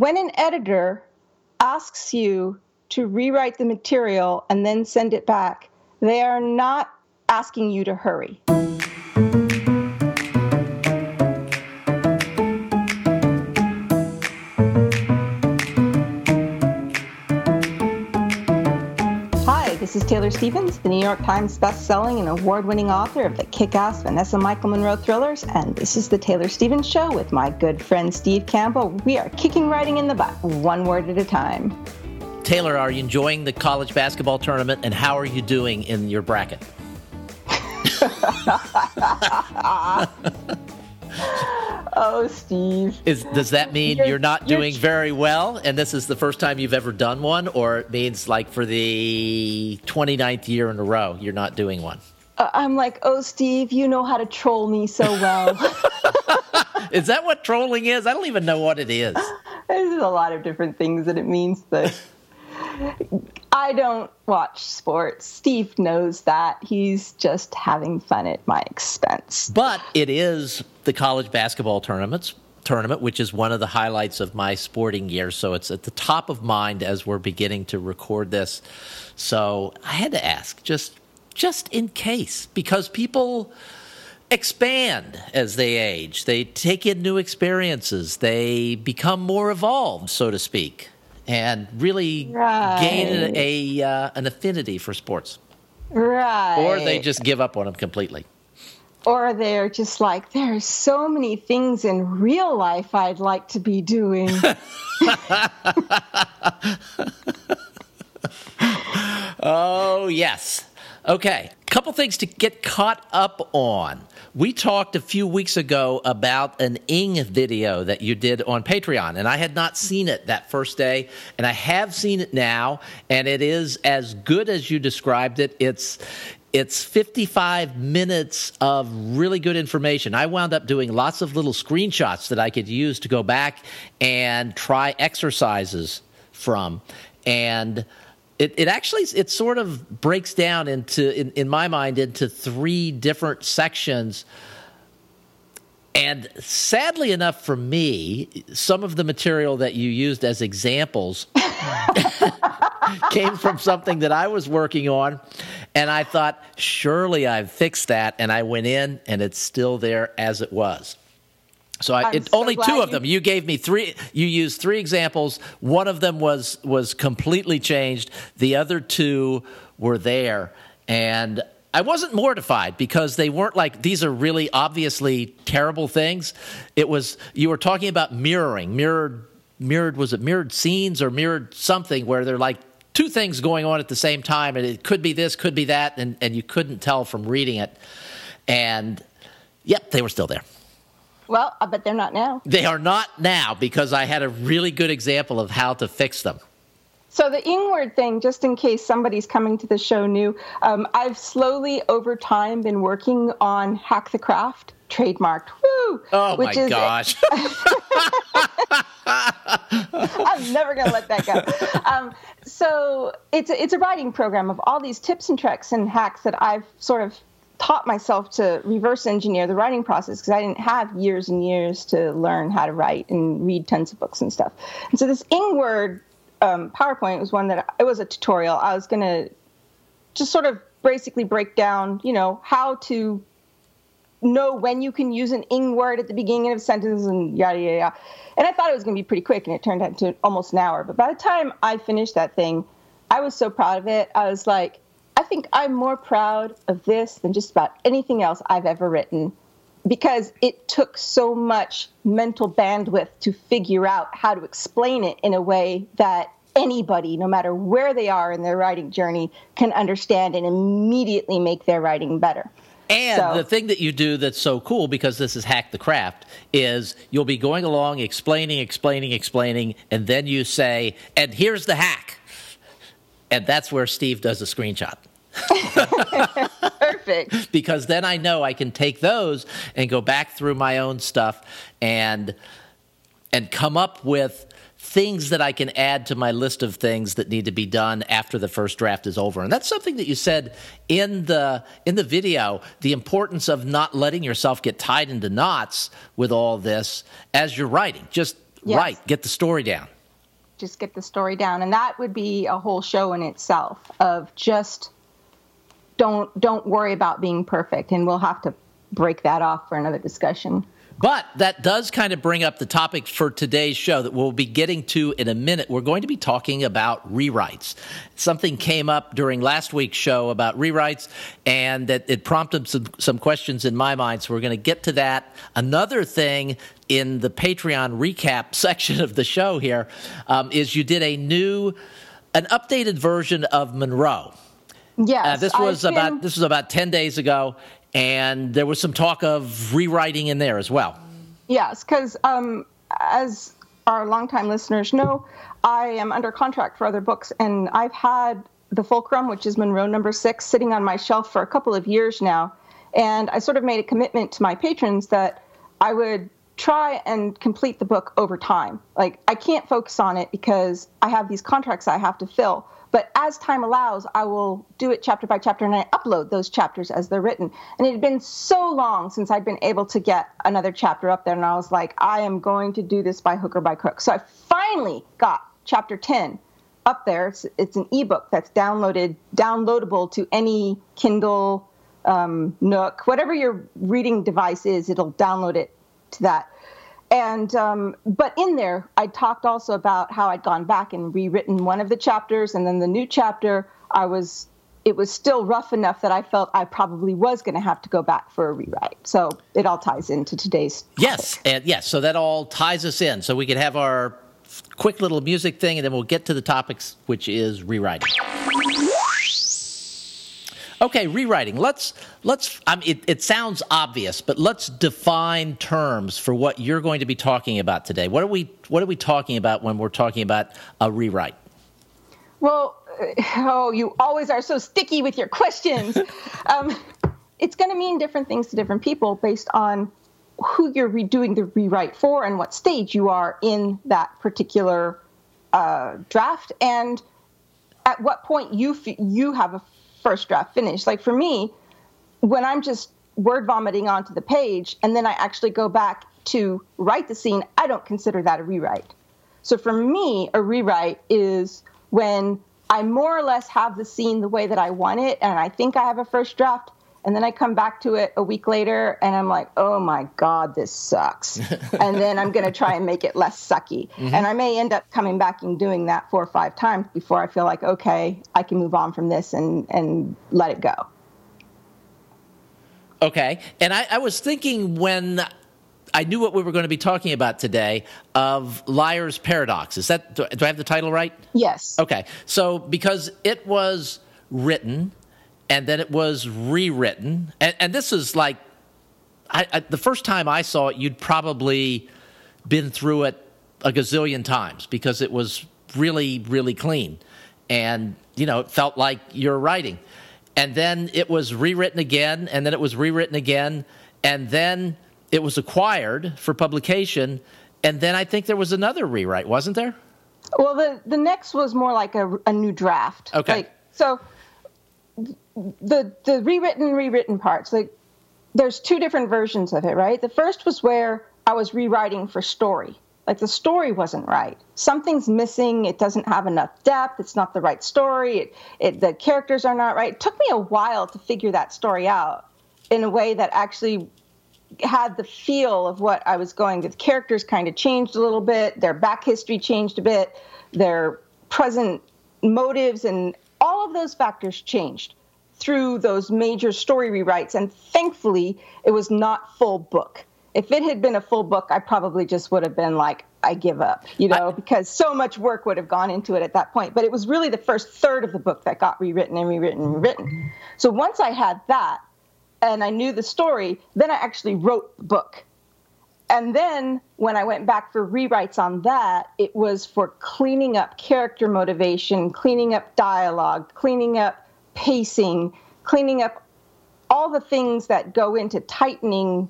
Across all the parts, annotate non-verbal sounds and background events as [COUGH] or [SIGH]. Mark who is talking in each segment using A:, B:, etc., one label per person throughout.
A: when an editor asks you to rewrite the material and then send it back, they are not asking you to hurry. Taylor Stevens, the New York Times best-selling and award-winning author of the kick-ass Vanessa Michael Monroe thrillers, and this is the Taylor Stevens Show with my good friend Steve Campbell. We are kicking writing in the butt, one word at a time.
B: Taylor, are you enjoying the college basketball tournament, and how are you doing in your bracket? [LAUGHS] [LAUGHS]
A: Oh, Steve.
B: Is, does that mean you're, you're not doing you're, very well and this is the first time you've ever done one? Or it means like for the 29th year in a row, you're not doing one?
A: Uh, I'm like, oh, Steve, you know how to troll me so well. [LAUGHS] [LAUGHS]
B: is that what trolling is? I don't even know what it is.
A: There's a lot of different things that it means, but I don't watch sports. Steve knows that. He's just having fun at my expense.
B: But it is the college basketball tournaments tournament, which is one of the highlights of my sporting year. So it's at the top of mind as we're beginning to record this. So I had to ask, just just in case, because people expand as they age. They take in new experiences. They become more evolved, so to speak and really right. gain a uh, an affinity for sports.
A: Right.
B: Or they just give up on them completely.
A: Or they're just like, there are so many things in real life I'd like to be doing. [LAUGHS] [LAUGHS]
B: oh, yes. Okay, couple things to get caught up on. We talked a few weeks ago about an Ing video that you did on Patreon, and I had not seen it that first day, and I have seen it now, and it is as good as you described it. It's it's 55 minutes of really good information. I wound up doing lots of little screenshots that I could use to go back and try exercises from. And it, it actually it sort of breaks down into in, in my mind into three different sections. And sadly enough for me some of the material that you used as examples [LAUGHS] came from something that i was working on. And i thought surely i've fixed that. And i went in and it's still there as it was so, I, it, so only two of them. You gave me three. You used three examples. One of them was was completely changed. The other two were there, and I wasn't mortified because they weren't like these are really obviously terrible things. It was you were talking about mirroring, mirrored, mirrored. Was it mirrored scenes or mirrored something where they're like two things going on at the same time, and it could be this, could be that, and and you couldn't tell from reading it. And yep, they were still there.
A: Well, but they're not now.
B: They are not now because I had a really good example of how to fix them.
A: So the ing word thing, just in case somebody's coming to the show new, um, I've slowly over time been working on Hack the Craft, trademarked. Woo!
B: Oh which my is gosh! [LAUGHS]
A: I'm never gonna let that go. Um, so it's a, it's a writing program of all these tips and tricks and hacks that I've sort of taught myself to reverse engineer the writing process because I didn't have years and years to learn how to write and read tons of books and stuff. And so this IngWord um, PowerPoint was one that it was a tutorial. I was going to just sort of basically break down, you know, how to know when you can use an ing word at the beginning of a sentence and yada yada yada. And I thought it was going to be pretty quick, and it turned out to almost an hour. But by the time I finished that thing, I was so proud of it. I was like, I think I'm more proud of this than just about anything else I've ever written because it took so much mental bandwidth to figure out how to explain it in a way that anybody, no matter where they are in their writing journey, can understand and immediately make their writing better.
B: And so, the thing that you do that's so cool, because this is Hack the Craft, is you'll be going along explaining, explaining, explaining, and then you say, and here's the hack. And that's where Steve does a screenshot.
A: Perfect. [LAUGHS]
B: because then I know I can take those and go back through my own stuff and and come up with things that I can add to my list of things that need to be done after the first draft is over. And that's something that you said in the in the video, the importance of not letting yourself get tied into knots with all this as you're writing. Just
A: Yes.
B: Right. Get the story down.
A: Just get the story down, and that would be a whole show in itself of just don't don't worry about being perfect, and we'll have to break that off for another discussion.
B: But that does kind of bring up the topic for today's show that we'll be getting to in a minute. We're going to be talking about rewrites. Something came up during last week's show about rewrites, and that it prompted some, some questions in my mind. So we're going to get to that. Another thing in the Patreon recap [LAUGHS] section of the show here um, is you did a new, an updated version of Monroe.
A: Yes,
B: Uh, this was about this was about ten days ago, and there was some talk of rewriting in there as well.
A: Yes, because um, as our longtime listeners know, I am under contract for other books, and I've had The Fulcrum, which is Monroe number six, sitting on my shelf for a couple of years now. And I sort of made a commitment to my patrons that I would try and complete the book over time. Like, I can't focus on it because I have these contracts I have to fill. But as time allows, I will do it chapter by chapter and I upload those chapters as they're written. And it had been so long since I'd been able to get another chapter up there. And I was like, I am going to do this by hook or by crook. So I finally got chapter 10 up there. It's, it's an ebook that's downloaded, downloadable to any Kindle, um, Nook, whatever your reading device is, it'll download it to that. And um, but in there, I talked also about how I'd gone back and rewritten one of the chapters, and then the new chapter, I was it was still rough enough that I felt I probably was going to have to go back for a rewrite. So it all ties into today's. Topic.
B: Yes, and yes, so that all ties us in. So we can have our quick little music thing, and then we'll get to the topics, which is rewriting. Okay, rewriting. Let's let's. I mean, it, it sounds obvious, but let's define terms for what you're going to be talking about today. What are we What are we talking about when we're talking about a rewrite?
A: Well, oh, you always are so sticky with your questions. [LAUGHS] um, it's going to mean different things to different people based on who you're redoing the rewrite for and what stage you are in that particular uh, draft, and at what point you f- you have a first draft finished. Like for me, when I'm just word vomiting onto the page and then I actually go back to write the scene, I don't consider that a rewrite. So for me, a rewrite is when I more or less have the scene the way that I want it and I think I have a first draft and then I come back to it a week later and I'm like, "Oh my god, this sucks." [LAUGHS] and then I'm going to try and make it less sucky. Mm-hmm. And I may end up coming back and doing that four or five times before I feel like, "Okay, I can move on from this and and let it go."
B: Okay. And I, I was thinking when I knew what we were going to be talking about today of Liar's Paradox. Is that, do do I have the title right?
A: Yes.
B: Okay. So because it was written and then it was rewritten, and, and this is like, I, I, the first time I saw it, you'd probably been through it a gazillion times because it was really, really clean. And, you know, it felt like you're writing. And then it was rewritten again, and then it was rewritten again, and then it was acquired for publication. And then I think there was another rewrite, wasn't there?
A: Well, the the next was more like a, a new draft.
B: Okay.
A: Like, so the the rewritten rewritten parts like there's two different versions of it, right? The first was where I was rewriting for story. Like the story wasn't right. Something's missing. It doesn't have enough depth. It's not the right story. It, it the characters are not right. It took me a while to figure that story out in a way that actually had the feel of what I was going. The characters kind of changed a little bit. Their back history changed a bit. Their present motives and all of those factors changed through those major story rewrites. And thankfully, it was not full book. If it had been a full book, I probably just would have been like, I give up, you know,
B: I-
A: because so much work would have gone into it at that point. But it was really the first third of the book that got rewritten and rewritten and rewritten. So once I had that and I knew the story, then I actually wrote the book. And then when I went back for rewrites on that, it was for cleaning up character motivation, cleaning up dialogue, cleaning up pacing, cleaning up all the things that go into tightening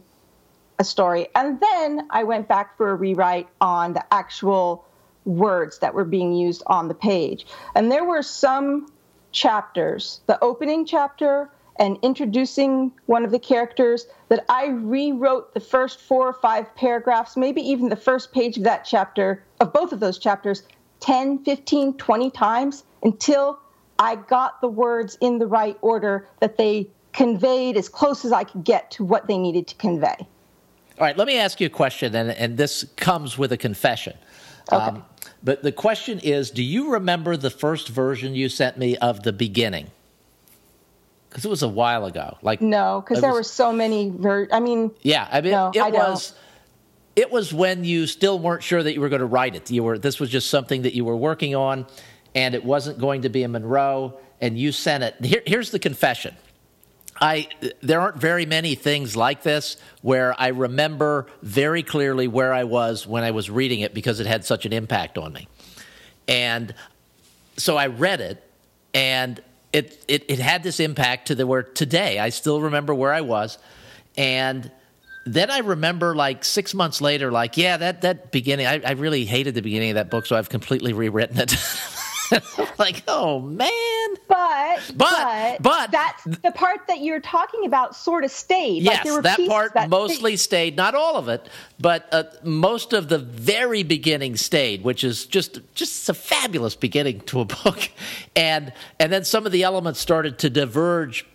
A: a story. And then I went back for a rewrite on the actual words that were being used on the page. And there were some chapters, the opening chapter and introducing one of the characters that I rewrote the first four or five paragraphs, maybe even the first page of that chapter, of both of those chapters, 10, 15, 20 times until I got the words in the right order that they conveyed as close as I could get to what they needed to convey.
B: All right, let me ask you a question, and, and this comes with a confession.
A: Okay. Um,
B: but the question is Do you remember the first version you sent me of the beginning? Because it was a while ago. Like
A: no, because there were so many. Ver- I mean,
B: yeah, I mean, no, it I was. Don't. It was when you still weren't sure that you were going to write it. You were. This was just something that you were working on, and it wasn't going to be a Monroe. And you sent it. Here, here's the confession. I there aren't very many things like this where I remember very clearly where I was when I was reading it because it had such an impact on me. And so I read it and it it, it had this impact to the where today I still remember where I was and then I remember like six months later, like, yeah, that that beginning I, I really hated the beginning of that book, so I've completely rewritten it. [LAUGHS] [LAUGHS] like, oh man.
A: But,
B: but but
A: that's the part that you're talking about sort of stayed.
B: Yes,
A: like
B: that part that mostly stayed. Not all of it, but uh, most of the very beginning stayed, which is just just a fabulous beginning to a [LAUGHS] book. And and then some of the elements started to diverge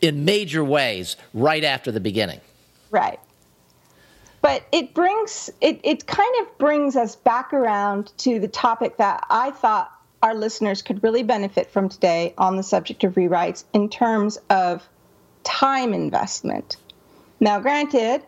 B: in major ways right after the beginning.
A: Right but it brings it, it kind of brings us back around to the topic that i thought our listeners could really benefit from today on the subject of rewrites in terms of time investment. Now, granted,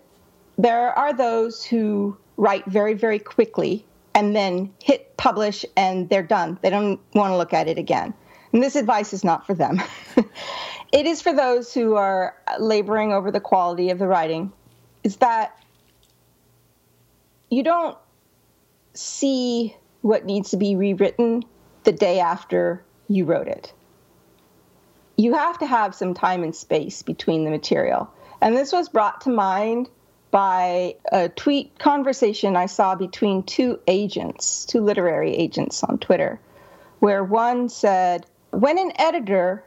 A: there are those who write very, very quickly and then hit publish and they're done. They don't want to look at it again. And this advice is not for them. [LAUGHS] it is for those who are laboring over the quality of the writing. Is that you don't see what needs to be rewritten the day after you wrote it. You have to have some time and space between the material. And this was brought to mind by a tweet conversation I saw between two agents, two literary agents on Twitter, where one said, When an editor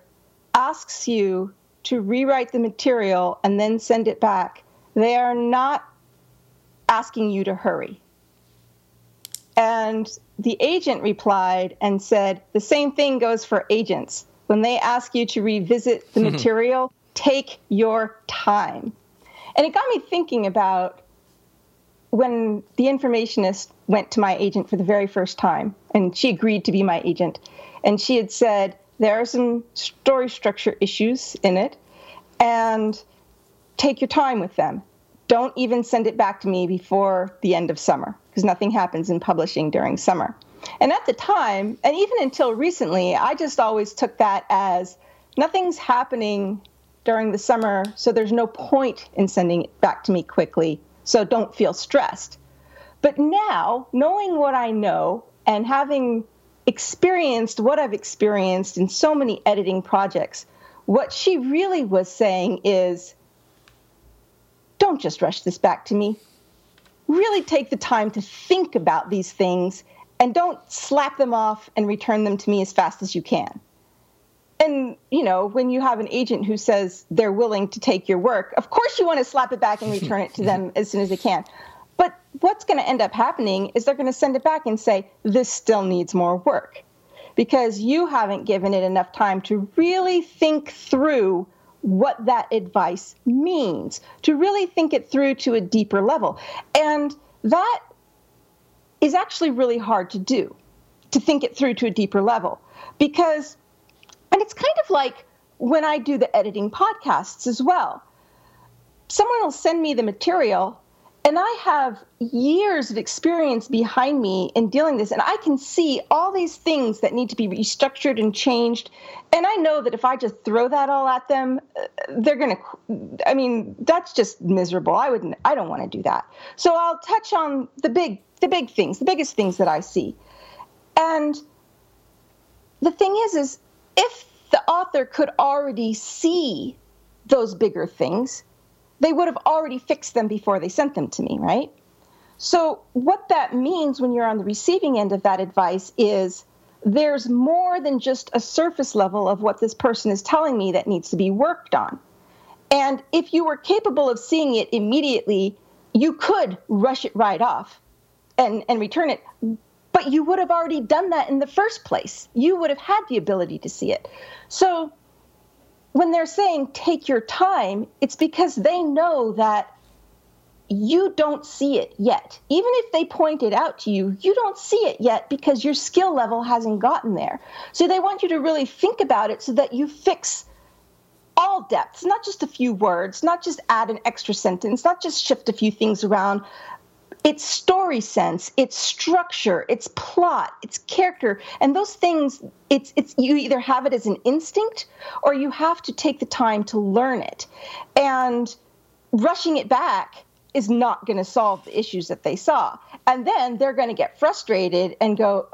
A: asks you to rewrite the material and then send it back, they are not asking you to hurry. And the agent replied and said, The same thing goes for agents. When they ask you to revisit the hmm. material, take your time. And it got me thinking about when the informationist went to my agent for the very first time, and she agreed to be my agent, and she had said, There are some story structure issues in it, and take your time with them. Don't even send it back to me before the end of summer because nothing happens in publishing during summer. And at the time, and even until recently, I just always took that as nothing's happening during the summer, so there's no point in sending it back to me quickly, so don't feel stressed. But now, knowing what I know and having experienced what I've experienced in so many editing projects, what she really was saying is don't just rush this back to me really take the time to think about these things and don't slap them off and return them to me as fast as you can. And, you know, when you have an agent who says they're willing to take your work, of course you want to slap it back and return it to them [LAUGHS] as soon as they can. But what's going to end up happening is they're going to send it back and say, this still needs more work because you haven't given it enough time to really think through what that advice means, to really think it through to a deeper level. And that is actually really hard to do, to think it through to a deeper level. Because, and it's kind of like when I do the editing podcasts as well. Someone will send me the material and I have years of experience behind me in dealing this, and I can see all these things that need to be restructured and changed. And I know that if I just throw that all at them, uh, they're to. I mean, that's just miserable. I wouldn't. I don't want to do that. So I'll touch on the big, the big things, the biggest things that I see. And the thing is, is if the author could already see those bigger things they would have already fixed them before they sent them to me, right? So, what that means when you're on the receiving end of that advice is there's more than just a surface level of what this person is telling me that needs to be worked on. And if you were capable of seeing it immediately, you could rush it right off and, and return it. But you would have already done that in the first place. You would have had the ability to see it. So when they're saying take your time, it's because they know that you don't see it yet. Even if they point it out to you, you don't see it yet because your skill level hasn't gotten there. So they want you to really think about it so that you fix all depths, not just a few words, not just add an extra sentence, not just shift a few things around. It's story sense, it's structure, it's plot, it's character, and those things. It's it's you either have it as an instinct or you have to take the time to learn it, and rushing it back is not going to solve the issues that they saw. And then they're going to get frustrated and go,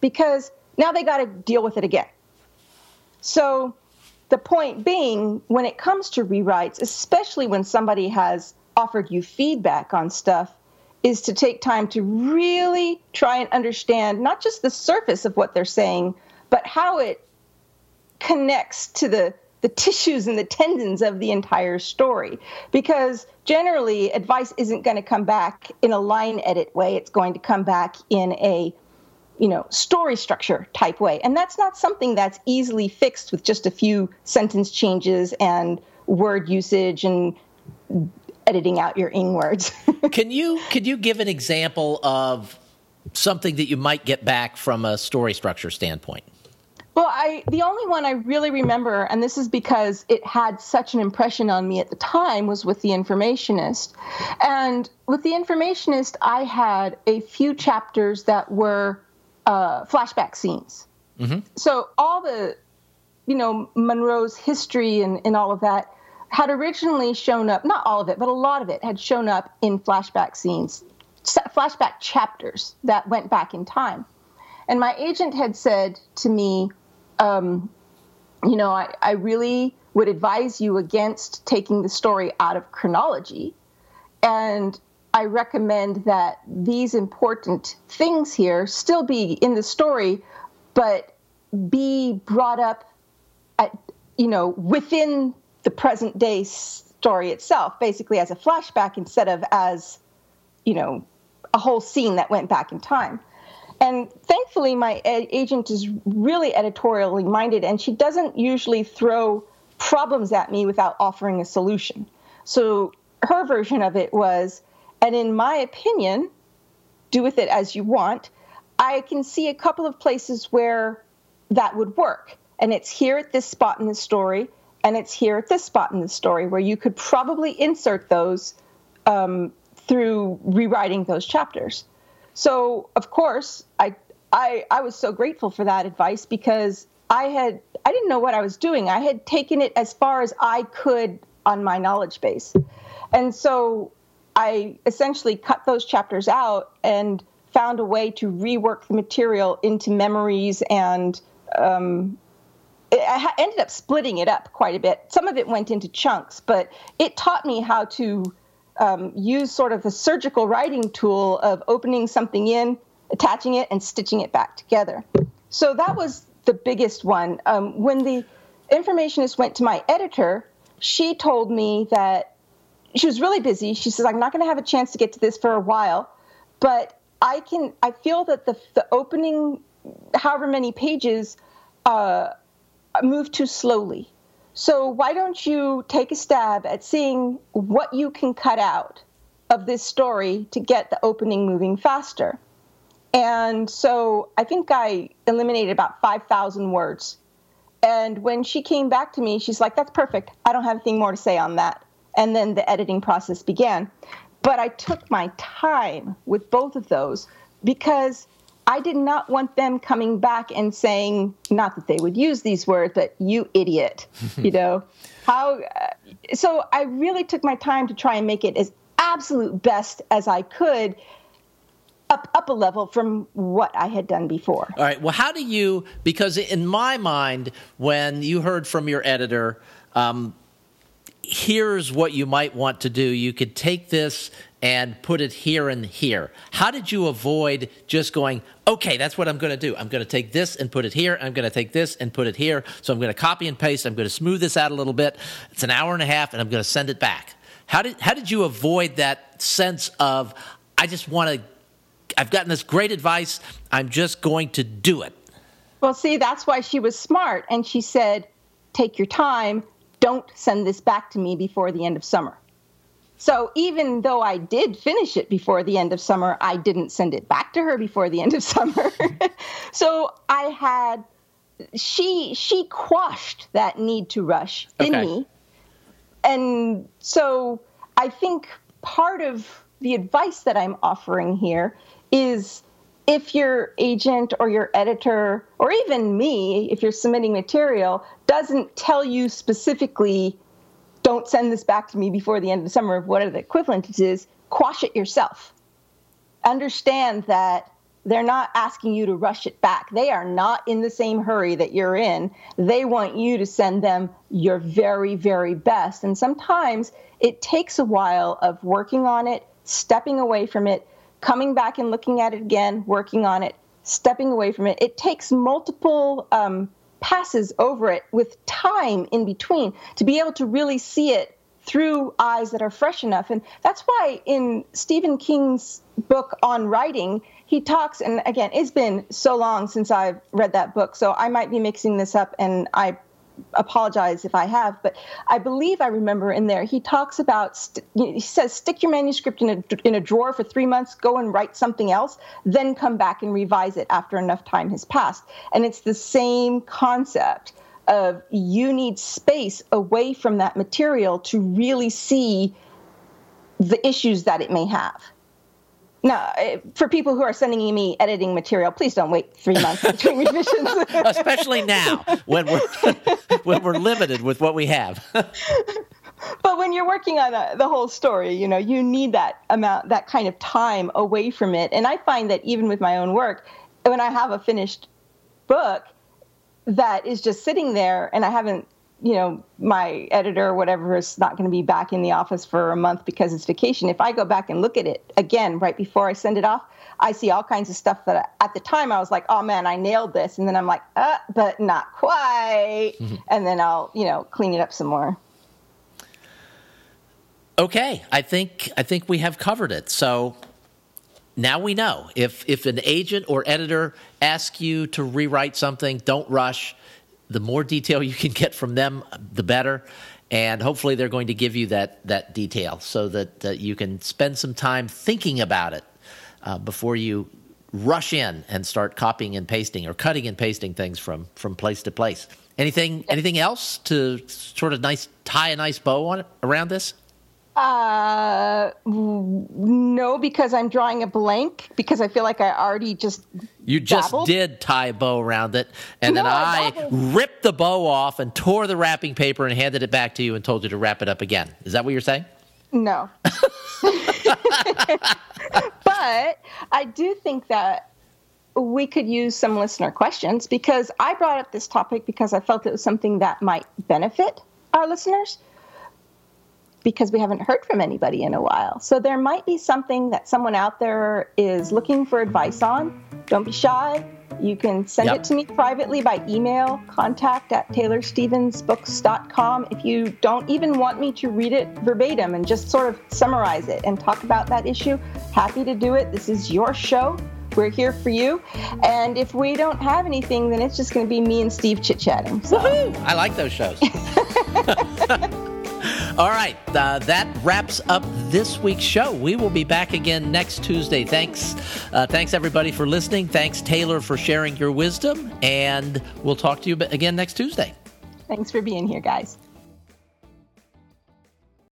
A: because now they got to deal with it again. So, the point being, when it comes to rewrites, especially when somebody has offered you feedback on stuff, is to take time to really try and understand not just the surface of what they're saying, but how it connects to the the tissues and the tendons of the entire story. Because generally, advice isn't going to come back in a line edit way, it's going to come back in a you know story structure type way and that's not something that's easily fixed with just a few sentence changes and word usage and editing out your ing words [LAUGHS]
B: can you can you give an example of something that you might get back from a story structure standpoint
A: well, I the only one I really remember, and this is because it had such an impression on me at the time, was with the informationist. And with the informationist, I had a few chapters that were uh, flashback scenes. Mm-hmm. So all the, you know, Monroe's history and, and all of that had originally shown up, not all of it, but a lot of it had shown up in flashback scenes, flashback chapters that went back in time. And my agent had said to me, um, you know, I, I really would advise you against taking the story out of chronology. And I recommend that these important things here still be in the story, but be brought up at, you know, within the present day story itself, basically as a flashback instead of as, you know, a whole scene that went back in time. And thankfully, my agent is really editorially minded, and she doesn't usually throw problems at me without offering a solution. So her version of it was, and in my opinion, do with it as you want. I can see a couple of places where that would work. And it's here at this spot in the story, and it's here at this spot in the story where you could probably insert those um, through rewriting those chapters. So of course, I I I was so grateful for that advice because I had I didn't know what I was doing. I had taken it as far as I could on my knowledge base. And so I essentially cut those chapters out and found a way to rework the material into memories and um, I ended up splitting it up quite a bit. Some of it went into chunks, but it taught me how to um, use sort of the surgical writing tool of opening something in, attaching it, and stitching it back together. So that was the biggest one. Um, when the informationist went to my editor, she told me that she was really busy. She says, I'm not going to have a chance to get to this for a while, but I can, I feel that the, the opening, however many pages, uh, moved too slowly. So why don't you take a stab at seeing what you can cut out of this story to get the opening moving faster? And so I think I eliminated about 5,000 words. And when she came back to me, she's like, that's perfect. I don't have anything more to say on that. And then the editing process began. But I took my time with both of those because I did not want them coming back and saying, not that they would use these words, but you idiot, [LAUGHS] you know, how. Uh, so I really took my time to try and make it as absolute best as I could. Up, up a level from what I had done before.
B: All right. Well, how do you? Because in my mind, when you heard from your editor, um, here's what you might want to do. You could take this and put it here and here. How did you avoid just going, okay, that's what I'm going to do. I'm going to take this and put it here. I'm going to take this and put it here. So I'm going to copy and paste. I'm going to smooth this out a little bit. It's an hour and a half, and I'm going to send it back. How did how did you avoid that sense of I just want to I've gotten this great advice. I'm just going to do it.
A: Well, see, that's why she was smart and she said, "Take your time. Don't send this back to me before the end of summer." So even though I did finish it before the end of summer, I didn't send it back to her before the end of [LAUGHS] summer. [LAUGHS] so I had she she quashed that need to rush in okay. me. And so I think part of the advice that I'm offering here is if your agent or your editor or even me if you're submitting material doesn't tell you specifically don't send this back to me before the end of the summer of whatever the equivalent is quash it yourself understand that they're not asking you to rush it back. They are not in the same hurry that you're in. They want you to send them your very, very best. And sometimes it takes a while of working on it, stepping away from it, coming back and looking at it again, working on it, stepping away from it. It takes multiple um, passes over it with time in between to be able to really see it through eyes that are fresh enough. And that's why in Stephen King's book on writing, he talks, and again, it's been so long since I've read that book, so I might be mixing this up, and I apologize if I have, but I believe I remember in there he talks about st- he says stick your manuscript in a in a drawer for three months, go and write something else, then come back and revise it after enough time has passed, and it's the same concept of you need space away from that material to really see the issues that it may have. Now, eh, for people who are sending me editing material, please don't wait three months between revisions. [LAUGHS]
B: Especially now, when we're [LAUGHS] when we're limited with what we have. [LAUGHS]
A: but when you're working on a, the whole story, you know, you need that amount, that kind of time away from it. And I find that even with my own work, when I have a finished book that is just sitting there and I haven't you know, my editor or whatever is not going to be back in the office for a month because it's vacation. If I go back and look at it again right before I send it off, I see all kinds of stuff that I, at the time I was like, oh man, I nailed this. And then I'm like, uh, but not quite. Mm-hmm. [LAUGHS] And then I'll, you know, clean it up some more.
B: Okay, I think I think we have covered it. So now we know if if an agent or editor asks you to rewrite something, don't rush the more detail you can get from them, the better. And hopefully, they're going to give you that that detail so that uh, you can spend some time thinking about it uh, before you rush in and start copying and pasting or cutting and pasting things from from place to place. Anything anything else to sort of nice tie a nice bow on it around this?
A: Uh, no, because I'm drawing a blank because I feel like I already just.
B: You just dabbled. did tie a bow around it, and no, then I, I ripped the bow off and tore the wrapping paper and handed it back to you and told you to wrap it up again. Is that what you're saying?
A: No. [LAUGHS] but I do think that we could use some listener questions because I brought up this topic because I felt it was something that might benefit our listeners because we haven't heard from anybody in a while. So there might be something that someone out there is looking for advice on. Don't be shy. You can send yep. it to me privately by email, contact at taylorstevensbooks.com. If you don't even want me to read it verbatim and just sort of summarize it and talk about that issue, happy to do it. This is your show. We're here for you. And if we don't have anything, then it's just going to be me and Steve chit chatting.
B: So. I like those shows. [LAUGHS] All right, uh, that wraps up this week's show. We will be back again next Tuesday. Thanks, uh, thanks everybody for listening. Thanks Taylor for sharing your wisdom, and we'll talk to you again next Tuesday.
A: Thanks for being here, guys.